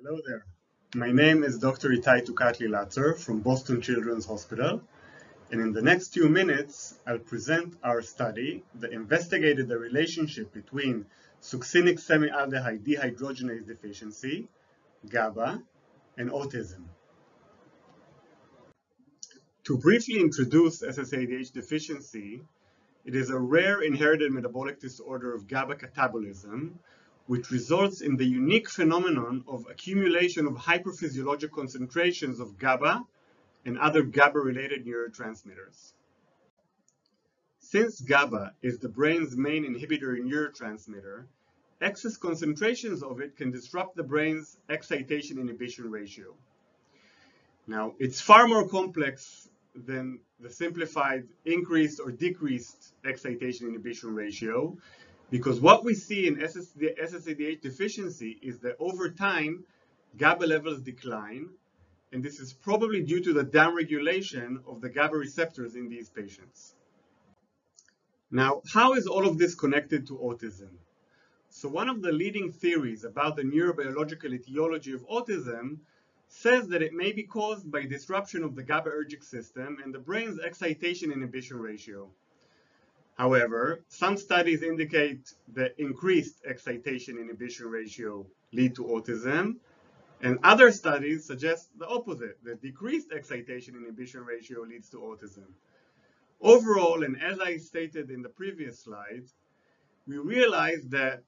Hello there. My name is Dr. Itay Tokatly-Latzer from Boston Children's Hospital. And in the next few minutes, I'll present our study that investigated the relationship between succinic semialdehyde dehydrogenase deficiency, GABA, and autism. To briefly introduce SSADH deficiency, it is a rare inherited metabolic disorder of GABA catabolism which results in the unique phenomenon of accumulation of hyperphysiologic concentrations of GABA and other GABA-related neurotransmitters. Since GABA is the brain's main inhibitory neurotransmitter, excess concentrations of it can disrupt the brain's excitation-inhibition ratio. Now, it's far more complex than the simplified increased or decreased excitation-inhibition ratio, because what we see in SSADH deficiency is that over time, GABA levels decline, and this is probably due to the downregulation of the GABA receptors in these patients. Now, how is all of this connected to autism? So one of the leading theories about the neurobiological etiology of autism says that it may be caused by disruption of the GABAergic system and the brain's excitation inhibition ratio. However, some studies indicate that increased excitation inhibition ratio lead to autism, and other studies suggest the opposite, that decreased excitation inhibition ratio leads to autism. Overall, and as I stated in the previous slide, we realize that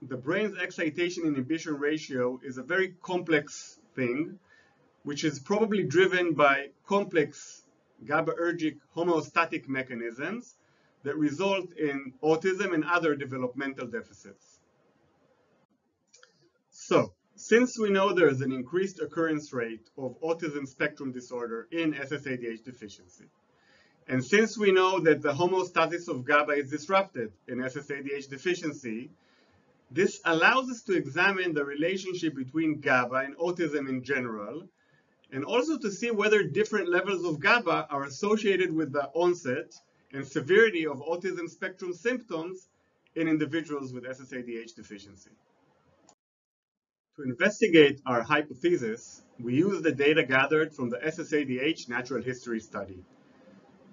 the brain's excitation inhibition ratio is a very complex thing, which is probably driven by complex GABAergic homeostatic mechanisms that result in autism and other developmental deficits. So, since we know there is an increased occurrence rate of autism spectrum disorder in SSADH deficiency, and since we know that the homeostasis of GABA is disrupted in SSADH deficiency, this allows us to examine the relationship between GABA and autism in general, and also to see whether different levels of GABA are associated with the onset and severity of autism spectrum symptoms in individuals with SSADH deficiency. To investigate our hypothesis, we use the data gathered from the SSADH natural history study.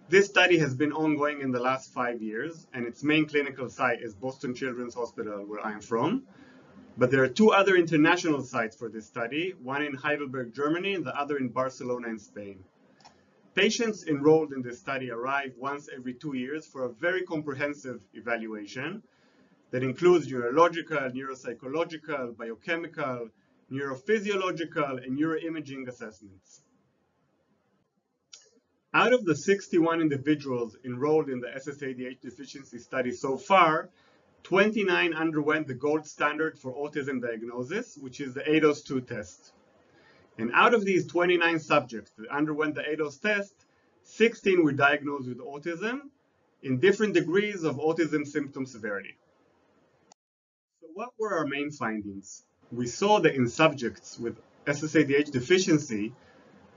This study has been ongoing in the last five years, and its main clinical site is Boston Children's Hospital, where I'm from. But there are two other international sites for this study, one in Heidelberg, Germany, and the other in Barcelona in Spain. Patients enrolled in this study arrive once every two years for a very comprehensive evaluation that includes neurological, neuropsychological, biochemical, neurophysiological, and neuroimaging assessments. Out of the 61 individuals enrolled in the SSADH deficiency study so far, 29 underwent the gold standard for autism diagnosis, which is the ADOS-2 test. And out of these 29 subjects that underwent the ADOS test, 16 were diagnosed with autism in different degrees of autism symptom severity. So what were our main findings? We saw that in subjects with SSADH deficiency,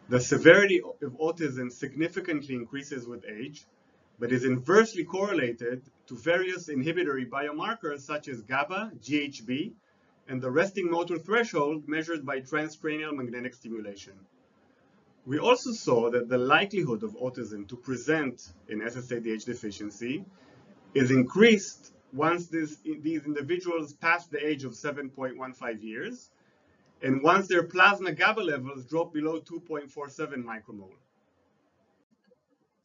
the severity of autism significantly increases with age, but is inversely correlated to various inhibitory biomarkers such as GABA, GHB, and the resting motor threshold measured by transcranial magnetic stimulation. We also saw that the likelihood of autism to present in SSADH deficiency is increased once this, these individuals pass the age of 7.15 years and once their plasma GABA levels drop below 2.47 micromole.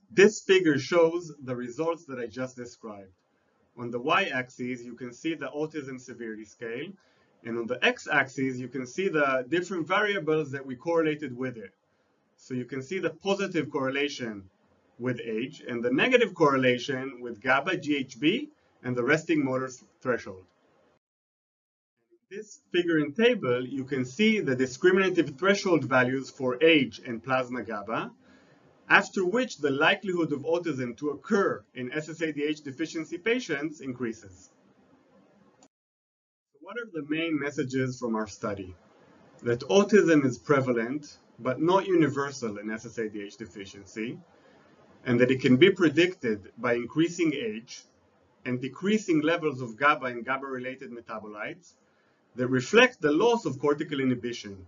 This figure shows the results that I just described. On the y-axis, you can see the autism severity scale, and on the x-axis, you can see the different variables that we correlated with it. So you can see the positive correlation with age and the negative correlation with GABA, GHB, and the resting motor threshold. In this figure and table, you can see the discriminative threshold values for age and plasma GABA, after which the likelihood of autism to occur in SSADH deficiency patients increases what are the main messages from our study? That autism is prevalent, but not universal in SSADH deficiency, and that it can be predicted by increasing age and decreasing levels of GABA and GABA-related metabolites, that reflect the loss of cortical inhibition.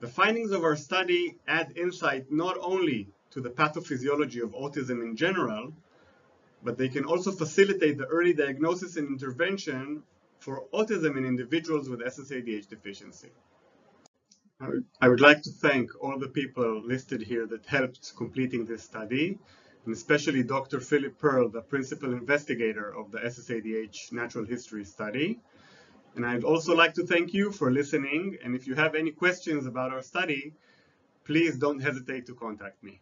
The findings of our study add insight not only to the pathophysiology of autism in general, but they can also facilitate the early diagnosis and intervention for autism in individuals with SSADH deficiency. I would like to thank all the people listed here that helped completing this study, and especially Dr. Philip Pearl, the principal investigator of the SSADH natural history study. And I'd also like to thank you for listening, and if you have any questions about our study, please don't hesitate to contact me.